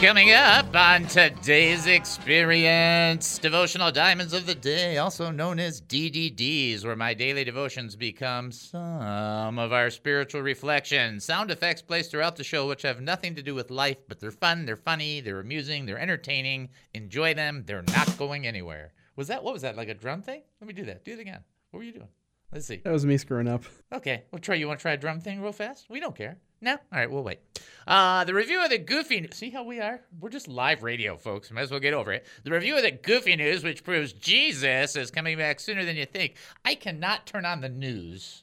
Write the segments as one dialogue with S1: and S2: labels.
S1: Coming up on today's experience Devotional Diamonds of the Day, also known as DDDs, where my daily devotions become some of our spiritual reflections. Sound effects placed throughout the show, which have nothing to do with life, but they're fun, they're funny, they're amusing, they're entertaining. Enjoy them, they're not going anywhere. Was that, what was that, like a drum thing? Let me do that. Do it again. What were you doing? Let's see.
S2: That was me screwing up.
S1: Okay, well, Troy, you want to try a drum thing real fast? We don't care. No? All right, we'll wait. Uh, the review of the Goofy See how we are? We're just live radio, folks. Might as well get over it. The review of the Goofy News, which proves Jesus is coming back sooner than you think. I cannot turn on the news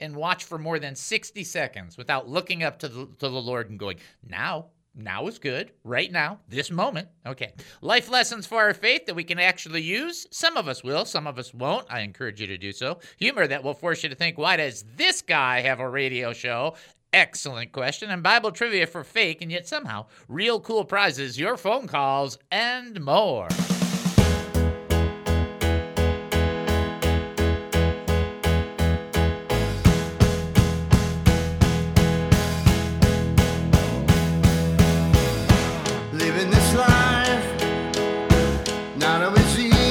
S1: and watch for more than 60 seconds without looking up to the, to the Lord and going, now, now is good, right now, this moment. Okay. Life lessons for our faith that we can actually use. Some of us will, some of us won't. I encourage you to do so. Humor that will force you to think, why does this guy have a radio show? Excellent question. And Bible trivia for fake and yet somehow real cool prizes, your phone calls, and more.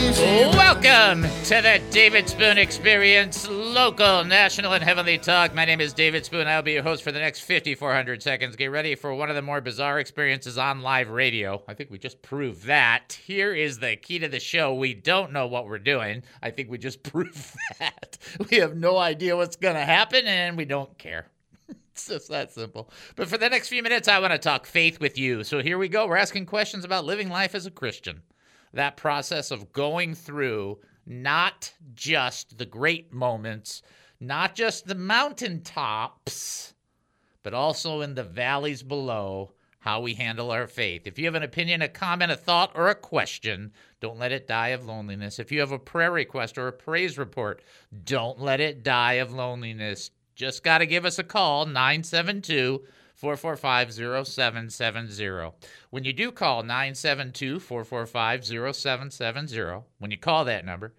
S1: Welcome to the David Spoon Experience, local, national, and heavenly talk. My name is David Spoon. I'll be your host for the next 5,400 seconds. Get ready for one of the more bizarre experiences on live radio. I think we just proved that. Here is the key to the show. We don't know what we're doing. I think we just proved that. We have no idea what's going to happen, and we don't care. It's just that simple. But for the next few minutes, I want to talk faith with you. So here we go. We're asking questions about living life as a Christian. That process of going through not just the great moments, not just the mountaintops, but also in the valleys below, how we handle our faith. If you have an opinion, a comment, a thought, or a question, don't let it die of loneliness. If you have a prayer request or a praise report, don't let it die of loneliness. Just got to give us a call, 972 445 0770. When you do call 972 445 0770, when you call that number,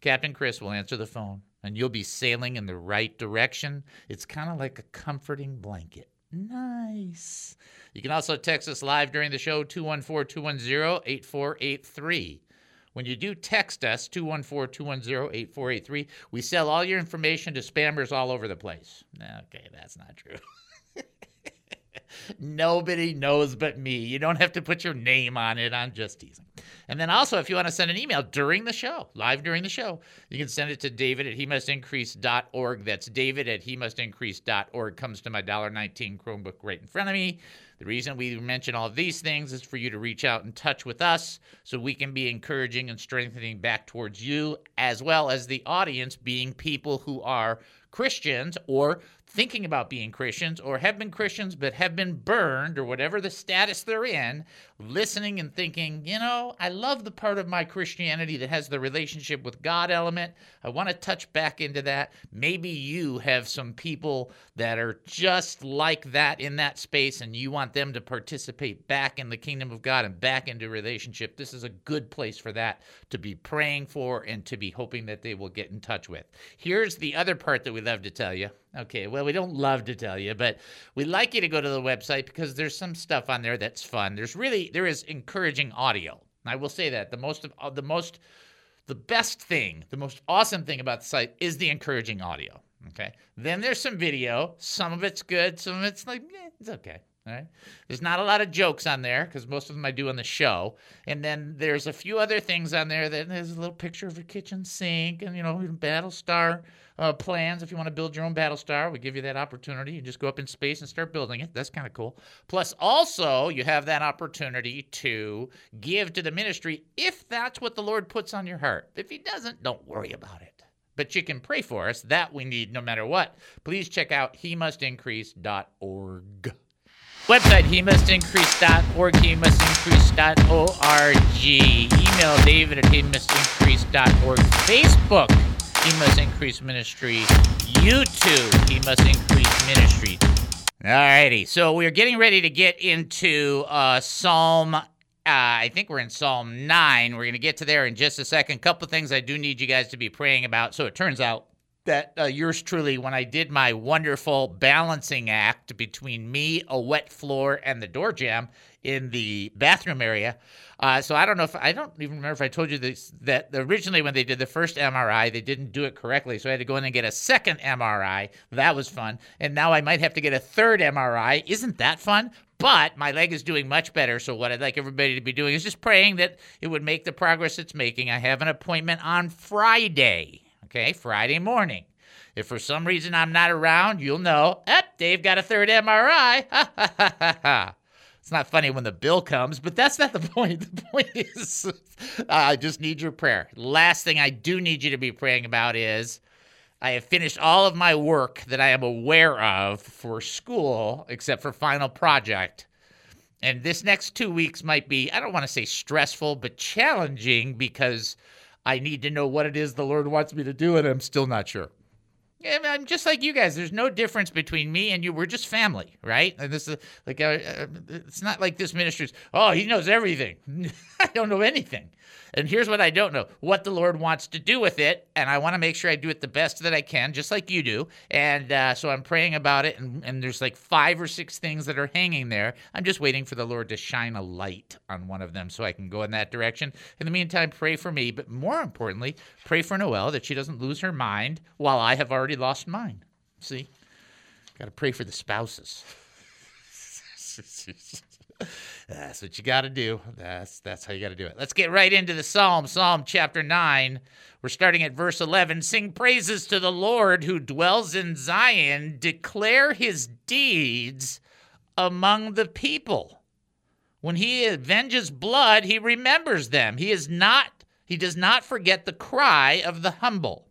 S1: Captain Chris will answer the phone and you'll be sailing in the right direction. It's kind of like a comforting blanket. Nice. You can also text us live during the show 214 210 8483. When you do text us 214 210 8483, we sell all your information to spammers all over the place. Okay, that's not true. Nobody knows but me. You don't have to put your name on it. I'm just teasing. And then also, if you want to send an email during the show, live during the show, you can send it to david at he must increase.org. That's david at he must increase.org. Comes to my $1.19 Chromebook right in front of me. The reason we mention all these things is for you to reach out and touch with us so we can be encouraging and strengthening back towards you, as well as the audience being people who are Christians or thinking about being Christians or have been Christians but have been burned or whatever the status they're in, listening and thinking, you know, I love the part of my Christianity that has the relationship with God element. I want to touch back into that. Maybe you have some people that are just like that in that space and you want them to participate back in the kingdom of God and back into relationship. This is a good place for that to be praying for and to be hoping that they will get in touch with. Here's the other part that we love to tell you. Okay, well, we don't love to tell you, but we like you to go to the website because there's some stuff on there that's fun. There's really there is encouraging audio. I will say that the most of uh, the most the best thing, the most awesome thing about the site is the encouraging audio. Okay. Then there's some video. Some of it's good. Some of it's like, eh, it's okay. All right. There's not a lot of jokes on there because most of them I do on the show. And then there's a few other things on there that there's a little picture of a kitchen sink and, you know, Battlestar uh, plans. If you want to build your own Battlestar, we give you that opportunity. You just go up in space and start building it. That's kind of cool. Plus, also, you have that opportunity to give to the ministry if that's what the Lord puts on your heart. If He doesn't, don't worry about it. but you can pray for us. That we need no matter what. Please check out he must increase.org. Website, he must increase.org, he must increase.org. Email David at he must increase.org. Facebook, he must increase ministry. YouTube, he must increase ministry. Alrighty, so we're getting ready to get into uh, Psalm. Uh, I think we're in Psalm 9. We're going to get to there in just a second. couple things I do need you guys to be praying about. So it turns out that uh, yours truly, when I did my wonderful balancing act between me, a wet floor, and the door jamb in the bathroom area. Uh, so I don't know if I don't even remember if I told you this that originally when they did the first MRI they didn't do it correctly, so I had to go in and get a second MRI. That was fun, and now I might have to get a third MRI. Isn't that fun? But my leg is doing much better. So, what I'd like everybody to be doing is just praying that it would make the progress it's making. I have an appointment on Friday okay, Friday morning. If for some reason I'm not around, you'll know, eh, Dave got a third MRI. it's not funny when the bill comes, but that's not the point. The point is, I just need your prayer. Last thing I do need you to be praying about is I have finished all of my work that I am aware of for school, except for final project. And this next two weeks might be, I don't want to say stressful, but challenging because I need to know what it is the Lord wants me to do, and I'm still not sure. I'm just like you guys. There's no difference between me and you. We're just family, right? And this is like, uh, uh it's not like this minister's. Oh, he knows everything. I don't know anything. And here's what I don't know what the Lord wants to do with it. And I want to make sure I do it the best that I can, just like you do. And uh, so I'm praying about it. And, and there's like five or six things that are hanging there. I'm just waiting for the Lord to shine a light on one of them so I can go in that direction. In the meantime, pray for me. But more importantly, pray for Noelle that she doesn't lose her mind while I have already lost mine. See? Got to pray for the spouses. That's what you got to do. That's that's how you got to do it. Let's get right into the Psalm, Psalm chapter 9. We're starting at verse 11. Sing praises to the Lord who dwells in Zion, declare his deeds among the people. When he avenges blood, he remembers them. He is not he does not forget the cry of the humble.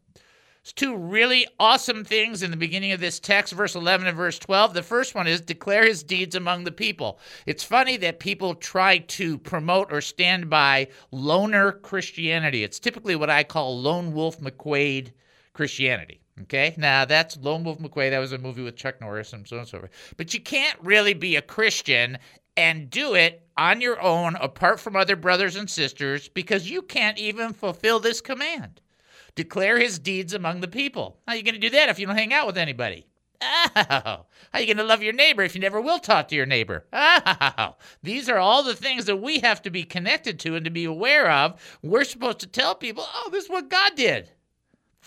S1: There's two really awesome things in the beginning of this text, verse 11 and verse 12. The first one is declare his deeds among the people. It's funny that people try to promote or stand by loner Christianity. It's typically what I call lone wolf McQuade Christianity. Okay, now that's Lone Wolf McQuade. That was a movie with Chuck Norris and so on and so forth. But you can't really be a Christian and do it on your own apart from other brothers and sisters because you can't even fulfill this command declare his deeds among the people. How are you going to do that if you don't hang out with anybody? Oh, how are you going to love your neighbor if you never will talk to your neighbor? Oh, these are all the things that we have to be connected to and to be aware of. We're supposed to tell people, oh, this is what God did.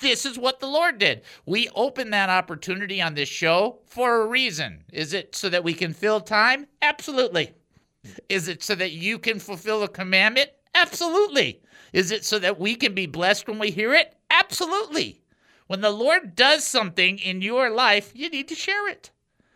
S1: This is what the Lord did. We open that opportunity on this show for a reason. Is it so that we can fill time? Absolutely. Is it so that you can fulfill a commandment? Absolutely. Is it so that we can be blessed when we hear it? Absolutely. When the Lord does something in your life, you need to share it.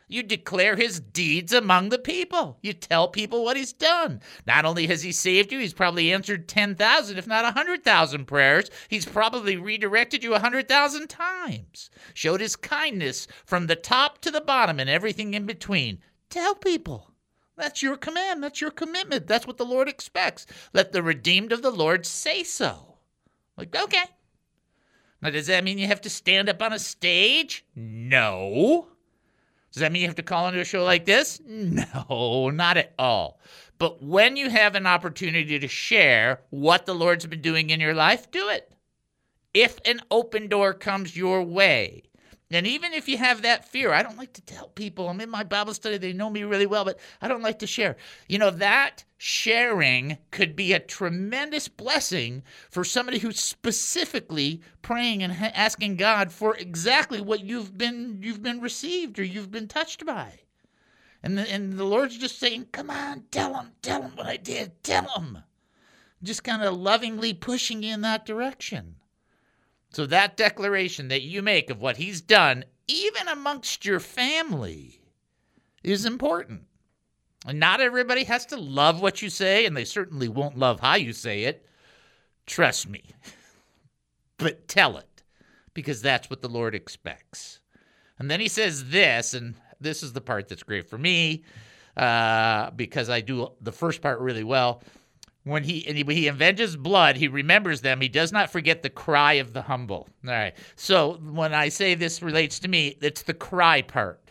S1: You declare his deeds among the people. You tell people what he's done. Not only has he saved you, he's probably answered 10,000, if not 100,000 prayers. He's probably redirected you 100,000 times. Showed his kindness from the top to the bottom and everything in between. Tell people. That's your command. That's your commitment. That's what the Lord expects. Let the redeemed of the Lord say so. Like, okay. Now, does that mean you have to stand up on a stage? No. Does that mean you have to call into a show like this? No, not at all. But when you have an opportunity to share what the Lord's been doing in your life, do it. If an open door comes your way, and even if you have that fear, I don't like to tell people, I'm in my Bible study, they know me really well, but I don't like to share. You know, that sharing could be a tremendous blessing for somebody who's specifically praying and ha- asking God for exactly what you've been you've been received or you've been touched by. And the, and the Lord's just saying, "Come on, tell them, tell them what I did, tell them." Just kind of lovingly pushing you in that direction. So that declaration that you make of what he's done, even amongst your family, is important. Not everybody has to love what you say, and they certainly won't love how you say it. Trust me. but tell it. because that's what the Lord expects. And then he says this, and this is the part that's great for me uh, because I do the first part really well. When he and he, he avenges blood, he remembers them. He does not forget the cry of the humble. All right. So when I say this relates to me, it's the cry part,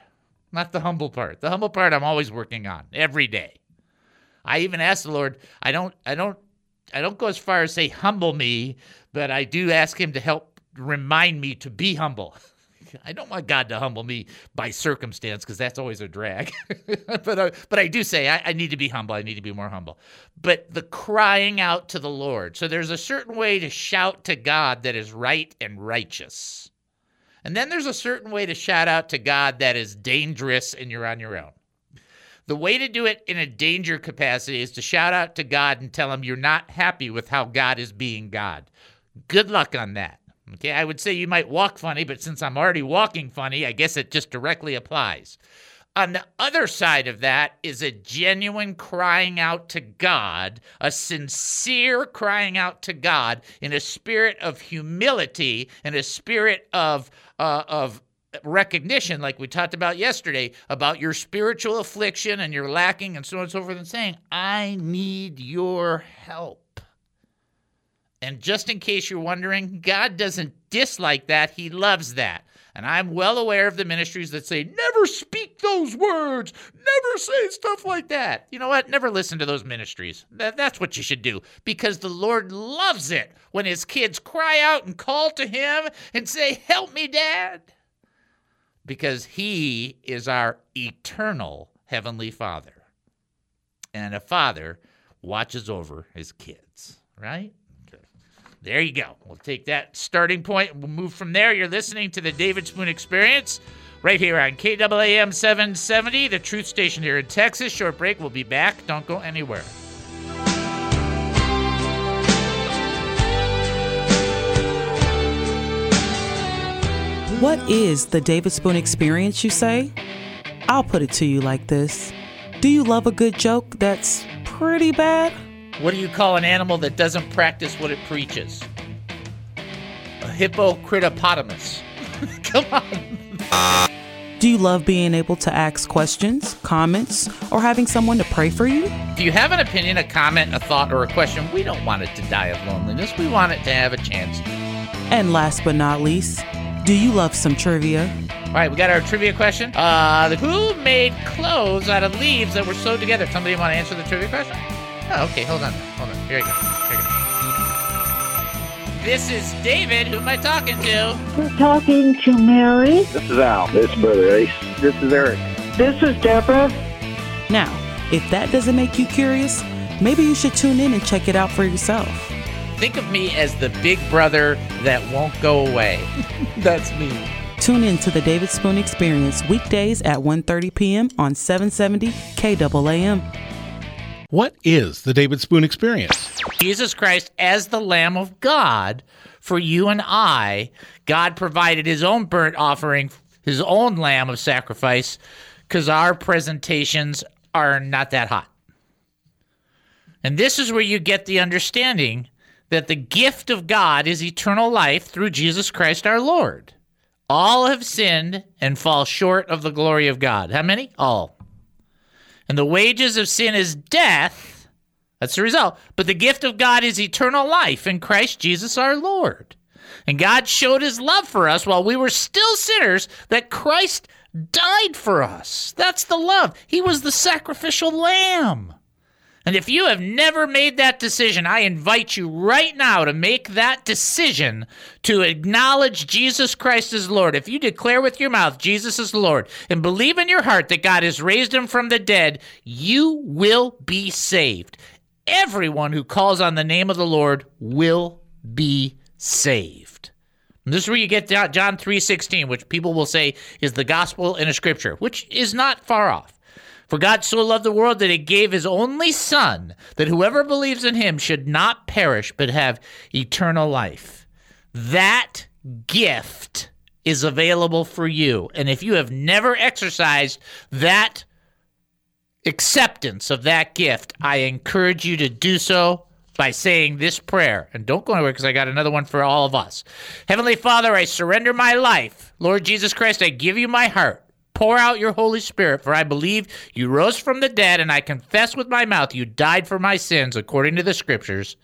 S1: not the humble part. The humble part I'm always working on every day. I even ask the Lord. I don't. I don't. I don't go as far as say humble me, but I do ask Him to help remind me to be humble. I don't want God to humble me by circumstance because that's always a drag. but uh, but I do say I, I need to be humble. I need to be more humble. But the crying out to the Lord. So there's a certain way to shout to God that is right and righteous. And then there's a certain way to shout out to God that is dangerous and you're on your own. The way to do it in a danger capacity is to shout out to God and tell him you're not happy with how God is being God. Good luck on that. Okay, I would say you might walk funny, but since I'm already walking funny, I guess it just directly applies. On the other side of that is a genuine crying out to God, a sincere crying out to God in a spirit of humility and a spirit of uh, of recognition, like we talked about yesterday, about your spiritual affliction and your lacking and so on and so forth, and saying, I need your help. And just in case you're wondering, God doesn't dislike that, He loves that. And I'm well aware of the ministries that say, never speak those words, never say stuff like that. You know what? Never listen to those ministries. That, that's what you should do because the Lord loves it when His kids cry out and call to Him and say, Help me, Dad. Because He is our eternal Heavenly Father. And a father watches over his kids, right? There you go. We'll take that starting point. We'll move from there. You're listening to the David Spoon Experience right here on KAAM 770, the truth station here in Texas. Short break. We'll be back. Don't go anywhere.
S2: What is the David Spoon experience, you say? I'll put it to you like this Do you love a good joke that's pretty bad?
S1: What do you call an animal that doesn't practice what it preaches? A hippocritopotamus. Come on.
S2: Do you love being able to ask questions, comments, or having someone to pray for you?
S1: If you have an opinion, a comment, a thought, or a question, we don't want it to die of loneliness. We want it to have a chance.
S2: And last but not least, do you love some trivia?
S1: All right, we got our trivia question. Uh, who made clothes out of leaves that were sewed together? Somebody want to answer the trivia question? Oh, okay, hold on. Hold on. Here we go. Here you go. This is David. Who am I talking to?
S3: You're talking to Mary.
S4: This is Al. This is Brother Ace. This is Eric.
S3: This is Deborah.
S2: Now, if that doesn't make you curious, maybe you should tune in and check it out for yourself.
S1: Think of me as the big brother that won't go away. That's me.
S2: Tune in to the David Spoon Experience weekdays at 1:30 p.m. on 770 KAAM.
S5: What is the David Spoon Experience?
S1: Jesus Christ as the Lamb of God for you and I. God provided his own burnt offering, his own lamb of sacrifice, because our presentations are not that hot. And this is where you get the understanding that the gift of God is eternal life through Jesus Christ our Lord. All have sinned and fall short of the glory of God. How many? All. And the wages of sin is death. That's the result. But the gift of God is eternal life in Christ Jesus our Lord. And God showed his love for us while we were still sinners that Christ died for us. That's the love. He was the sacrificial lamb. And if you have never made that decision, I invite you right now to make that decision to acknowledge Jesus Christ as Lord. If you declare with your mouth Jesus is Lord and believe in your heart that God has raised him from the dead, you will be saved. Everyone who calls on the name of the Lord will be saved. And this is where you get John 3:16, which people will say is the gospel in a scripture, which is not far off. For God so loved the world that he gave his only Son, that whoever believes in him should not perish but have eternal life. That gift is available for you. And if you have never exercised that acceptance of that gift, I encourage you to do so by saying this prayer. And don't go anywhere because I got another one for all of us. Heavenly Father, I surrender my life. Lord Jesus Christ, I give you my heart. Pour out your Holy Spirit, for I believe you rose from the dead, and I confess with my mouth you died for my sins according to the scriptures.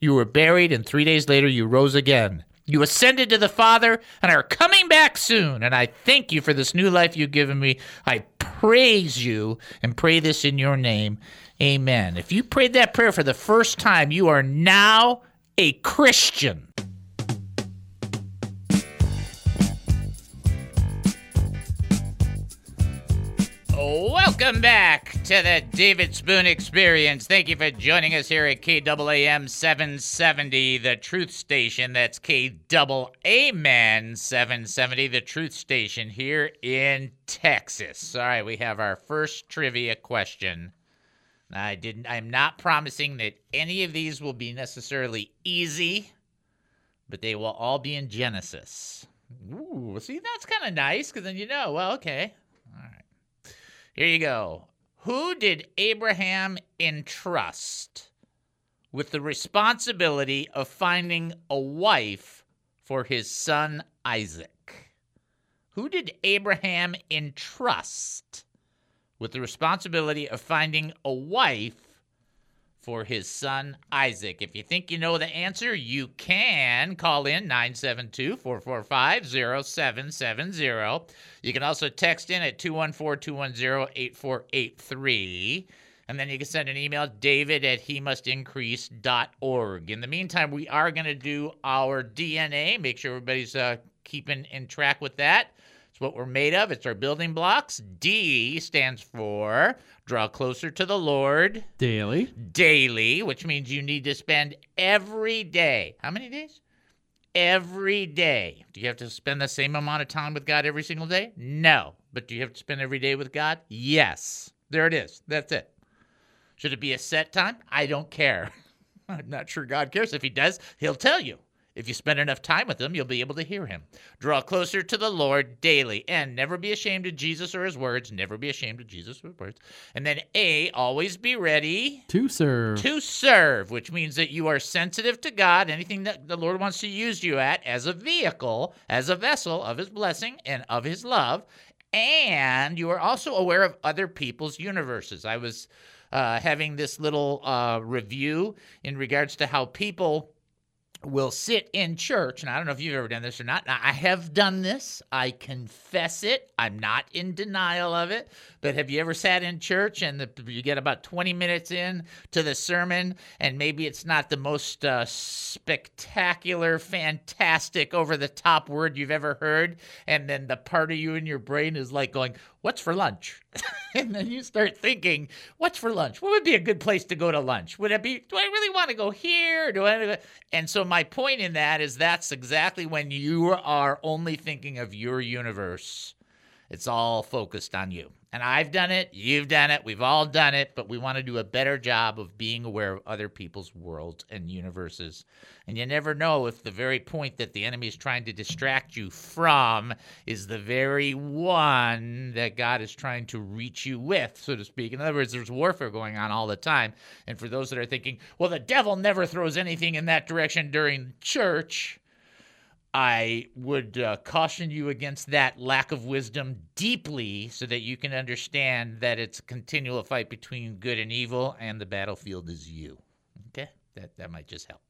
S1: You were buried, and three days later you rose again. You ascended to the Father and are coming back soon. And I thank you for this new life you've given me. I praise you and pray this in your name. Amen. If you prayed that prayer for the first time, you are now a Christian. Welcome back to the David Spoon Experience. Thank you for joining us here at KAAM 770, the truth station. That's KAAM 770, the truth station here in Texas. All right, we have our first trivia question. I didn't I'm not promising that any of these will be necessarily easy, but they will all be in Genesis. Ooh, see that's kind of nice cuz then you know, well, okay. Here you go. Who did Abraham entrust with the responsibility of finding a wife for his son Isaac? Who did Abraham entrust with the responsibility of finding a wife for his son Isaac. If you think you know the answer, you can call in 972 445 0770. You can also text in at 214 210 8483. And then you can send an email, david at he must increase.org. In the meantime, we are going to do our DNA. Make sure everybody's uh, keeping in track with that. It's what we're made of. It's our building blocks. D stands for draw closer to the Lord
S6: Daily.
S1: daily, which means you need to spend every day. How many days? Every day. Do you have to spend the same amount of time with God every single day? No. But do you have to spend every day with God? Yes. There it is. That's it. Should it be a set time? I don't care. I'm not sure God cares. If He does, He'll tell you. If you spend enough time with him, you'll be able to hear him. Draw closer to the Lord daily and never be ashamed of Jesus or his words. Never be ashamed of Jesus or his words. And then A, always be ready
S6: To serve.
S1: to serve, which means that you are sensitive to God, anything that the Lord wants to use you at as a vehicle, as a vessel of his blessing and of his love. And you are also aware of other people's universes. I was uh, having this little uh, review in regards to how people will sit in church, and I don't know if you've ever done this or not. I have done this. I confess it. I'm not in denial of it. But have you ever sat in church and the, you get about 20 minutes in to the sermon, and maybe it's not the most uh, spectacular, fantastic, over the top word you've ever heard, and then the part of you in your brain is like going, What's for lunch? and then you start thinking, What's for lunch? What would be a good place to go to lunch? Would it be, do I really want to go here? Do I? And so my point in that is that's exactly when you are only thinking of your universe. It's all focused on you. And I've done it, you've done it, we've all done it, but we want to do a better job of being aware of other people's worlds and universes. And you never know if the very point that the enemy is trying to distract you from is the very one that God is trying to reach you with, so to speak. In other words, there's warfare going on all the time. And for those that are thinking, well, the devil never throws anything in that direction during church. I would uh, caution you against that lack of wisdom deeply so that you can understand that it's a continual fight between good and evil and the battlefield is you. Okay? That, that might just help.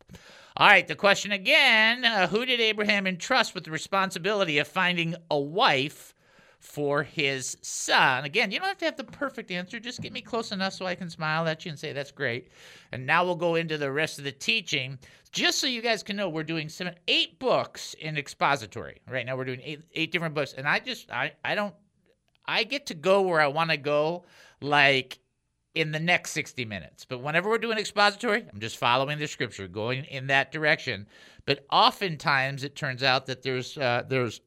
S1: All right, the question again uh, Who did Abraham entrust with the responsibility of finding a wife for his son? Again, you don't have to have the perfect answer. Just get me close enough so I can smile at you and say, That's great. And now we'll go into the rest of the teaching. Just so you guys can know, we're doing seven, eight books in expository. Right now, we're doing eight, eight different books. And I just, I, I don't, I get to go where I want to go, like in the next 60 minutes. But whenever we're doing expository, I'm just following the scripture, going in that direction. But oftentimes it turns out that there's uh, there's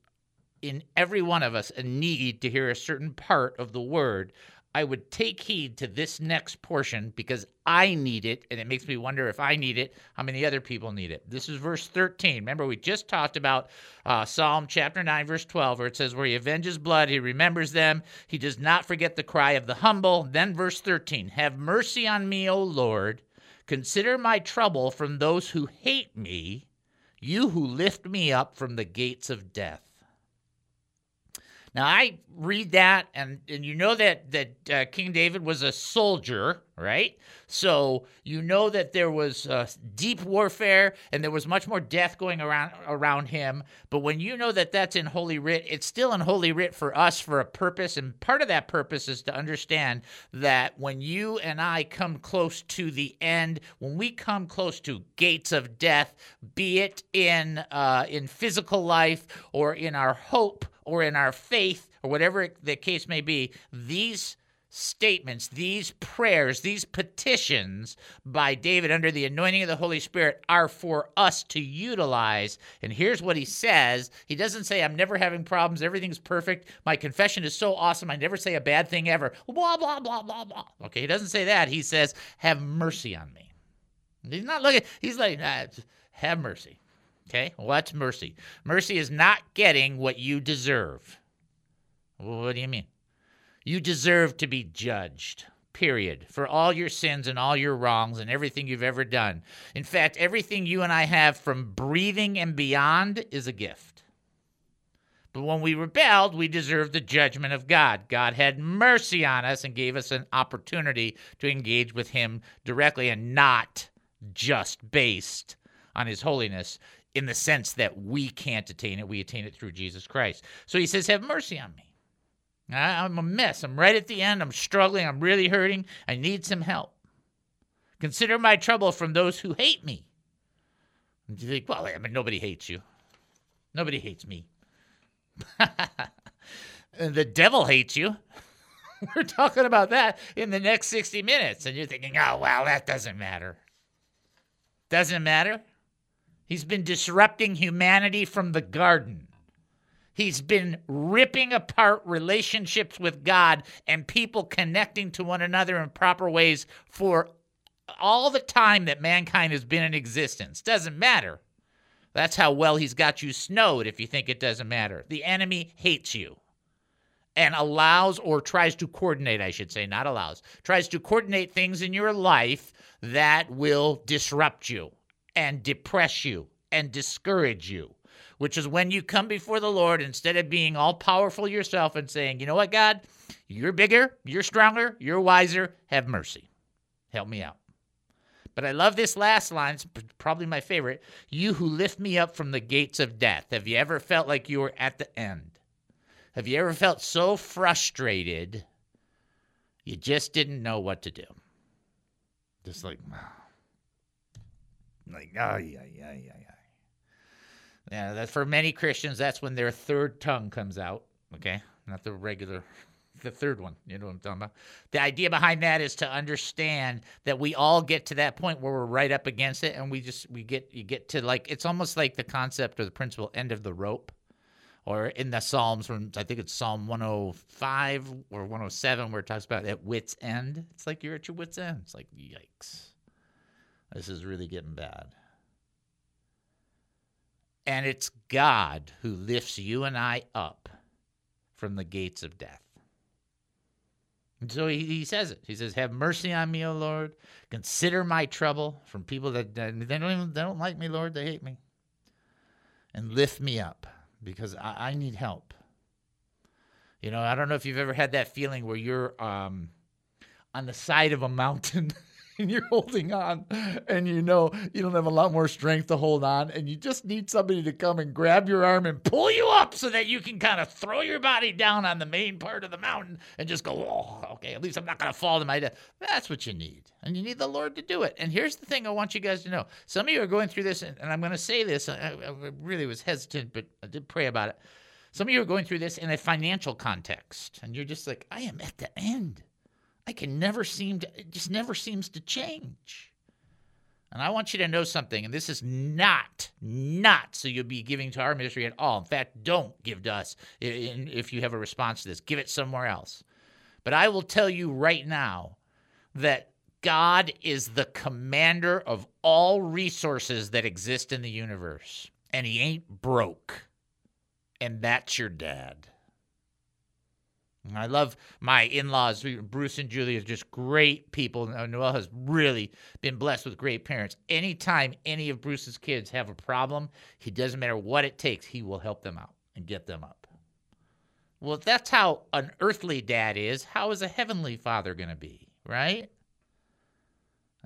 S1: in every one of us a need to hear a certain part of the word. I would take heed to this next portion because I need it, and it makes me wonder if I need it, how many other people need it. This is verse 13. Remember, we just talked about uh, Psalm chapter 9, verse 12, where it says, Where he avenges blood, he remembers them. He does not forget the cry of the humble. Then verse 13, Have mercy on me, O Lord Consider my trouble from those who hate me, you who lift me up from the gates of death. Now I read that, and and you know that that uh, King David was a soldier, right? So you know that there was uh, deep warfare, and there was much more death going around around him. But when you know that that's in Holy Writ, it's still in Holy Writ for us for a purpose, and part of that purpose is to understand that when you and I come close to the end, when we come close to gates of death, be it in uh, in physical life or in our hope or in our faith or whatever the case may be, these statements, these prayers, these petitions by David under the anointing of the Holy Spirit are for us to utilize. And here's what he says He doesn't say, I'm never having problems, everything's perfect, my confession is so awesome, I never say a bad thing ever, blah, blah, blah, blah, blah. Okay, he doesn't say that. He says, Have mercy on me. He's not looking, he's like, nah, Have mercy. Okay, what's mercy? Mercy is not getting what you deserve. What do you mean? You deserve to be judged, period, for all your sins and all your wrongs and everything you've ever done. In fact, everything you and I have from breathing and beyond is a gift. But when we rebelled, we deserved the judgment of God. God had mercy on us and gave us an opportunity to engage with Him directly and not just based on His holiness in the sense that we can't attain it. We attain it through Jesus Christ. So he says, Have mercy on me. I, I'm a mess. I'm right at the end. I'm struggling. I'm really hurting. I need some help. Consider my trouble from those who hate me. And you think, well, I mean, nobody hates you. Nobody hates me. the devil hates you. We're talking about that in the next 60 minutes. And you're thinking, oh, well, that doesn't matter. Doesn't matter. He's been disrupting humanity from the garden. He's been ripping apart relationships with God and people connecting to one another in proper ways for all the time that mankind has been in existence. Doesn't matter. That's how well he's got you snowed if you think it doesn't matter. The enemy hates you and allows or tries to coordinate, I should say, not allows, tries to coordinate things in your life that will disrupt you and depress you and discourage you which is when you come before the Lord instead of being all powerful yourself and saying, you know what, God, you're bigger, you're stronger, you're wiser, have mercy. Help me out. But I love this last line, it's probably my favorite. You who lift me up from the gates of death. Have you ever felt like you were at the end? Have you ever felt so frustrated you just didn't know what to do? Just like, like, oh, yeah, yeah, yeah, yeah. Yeah, that for many Christians, that's when their third tongue comes out. Okay, not the regular, the third one. You know what I'm talking about? The idea behind that is to understand that we all get to that point where we're right up against it, and we just we get you get to like it's almost like the concept or the principle end of the rope. Or in the Psalms, from I think it's Psalm 105 or 107, where it talks about at wit's end. It's like you're at your wit's end. It's like, yikes. This is really getting bad. And it's God who lifts you and I up from the gates of death. And so he, he says it. He says, Have mercy on me, O Lord. Consider my trouble from people that they don't even they don't like me, Lord. They hate me. And lift me up because I, I need help. You know, I don't know if you've ever had that feeling where you're um, on the side of a mountain and you're holding on and you know you don't have a lot more strength to hold on and you just need somebody to come and grab your arm and pull you up so that you can kind of throw your body down on the main part of the mountain and just go, oh, okay, at least I'm not going to fall to my death. That's what you need. And you need the Lord to do it. And here's the thing I want you guys to know. Some of you are going through this, and I'm going to say this. I, I really was hesitant, but I did pray about it. Some of you are going through this in a financial context, and you're just like, I am at the end. I can never seem to, it just never seems to change. And I want you to know something, and this is not, not so you'll be giving to our ministry at all. In fact, don't give to us if you have a response to this. Give it somewhere else. But I will tell you right now that God is the commander of all resources that exist in the universe, and He ain't broke. And that's your dad. I love my in-laws, Bruce and Julie are just great people. Noel has really been blessed with great parents. Anytime any of Bruce's kids have a problem, he doesn't matter what it takes, he will help them out and get them up. Well, if that's how an earthly dad is, how is a heavenly father going to be, right?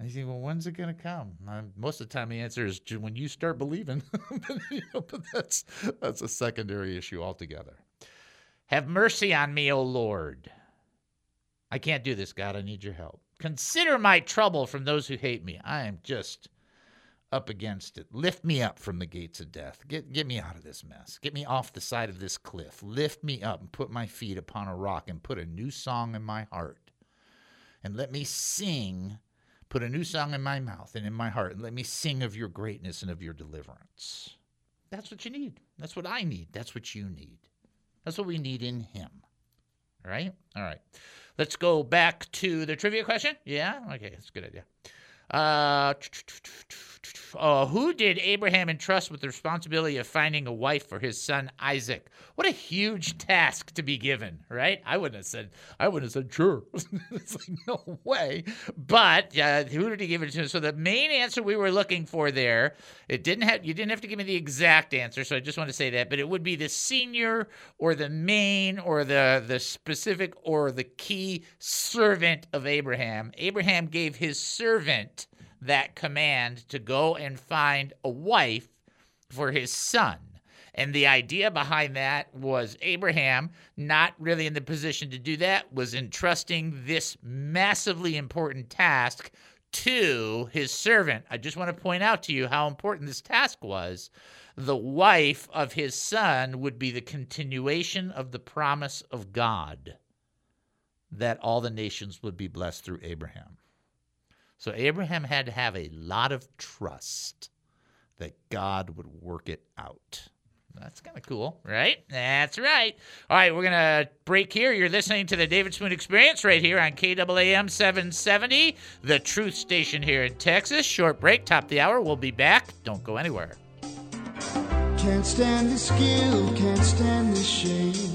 S1: I say, well, when's it going to come? Uh, most of the time, the answer is when you start believing. but, you know, but that's that's a secondary issue altogether. Have mercy on me, O Lord. I can't do this, God. I need your help. Consider my trouble from those who hate me. I am just up against it. Lift me up from the gates of death. Get, get me out of this mess. Get me off the side of this cliff. Lift me up and put my feet upon a rock and put a new song in my heart. And let me sing, put a new song in my mouth and in my heart. And let me sing of your greatness and of your deliverance. That's what you need. That's what I need. That's what you need. That's what we need in Him. All right? All right. Let's go back to the trivia question. Yeah? Okay, that's a good idea. Uh, uh, who did Abraham entrust with the responsibility of finding a wife for his son Isaac? What a huge task to be given, right? I wouldn't have said, I wouldn't have said, sure. it's like, no way. But uh, who did he give it to? So the main answer we were looking for there, it didn't have, you didn't have to give me the exact answer. So I just want to say that, but it would be the senior or the main or the, the specific or the key servant of Abraham. Abraham gave his servant that command to go and find a wife for his son. And the idea behind that was Abraham, not really in the position to do that, was entrusting this massively important task to his servant. I just want to point out to you how important this task was. The wife of his son would be the continuation of the promise of God that all the nations would be blessed through Abraham. So Abraham had to have a lot of trust that God would work it out. That's kind of cool, right? That's right. All right, we're going to break here. You're listening to the David Spoon Experience right here on KAAM 770, the truth station here in Texas. Short break, top the hour. We'll be back. Don't go anywhere.
S7: Can't stand the skill, can't stand the shame.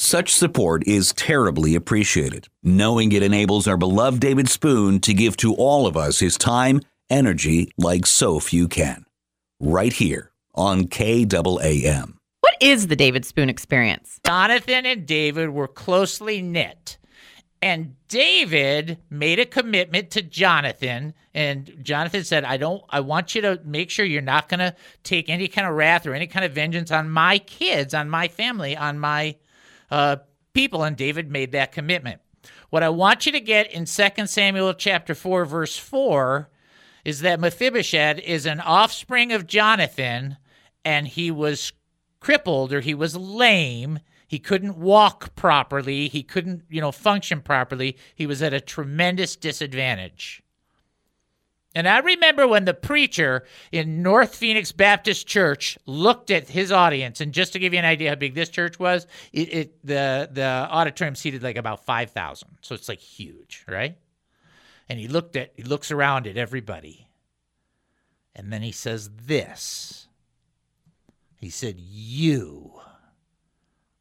S8: Such support is terribly appreciated, knowing it enables our beloved David Spoon to give to all of us his time, energy like so few can. Right here on KAAM.
S9: What is the David Spoon experience?
S1: Jonathan and David were closely knit. And David made a commitment to Jonathan, and Jonathan said, I don't I want you to make sure you're not gonna take any kind of wrath or any kind of vengeance on my kids, on my family, on my uh, people, and David made that commitment. What I want you to get in 2 Samuel chapter 4, verse 4, is that Mephibosheth is an offspring of Jonathan, and he was crippled or he was lame. He couldn't walk properly. He couldn't, you know, function properly. He was at a tremendous disadvantage. And I remember when the preacher in North Phoenix Baptist Church looked at his audience, and just to give you an idea how big this church was, it, it the the auditorium seated like about five thousand, so it's like huge, right? And he looked at he looks around at everybody, And then he says this. He said, You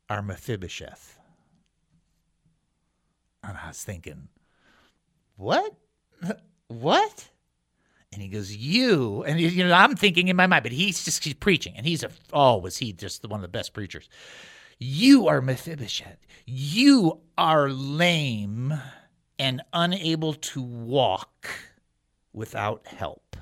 S1: are Mephibosheth. And I was thinking, What? What? And he goes, "You." And you know, I'm thinking in my mind, but he's just he's preaching, and he's a oh, was he just one of the best preachers? You are Mephibosheth. You are lame and unable to walk without help.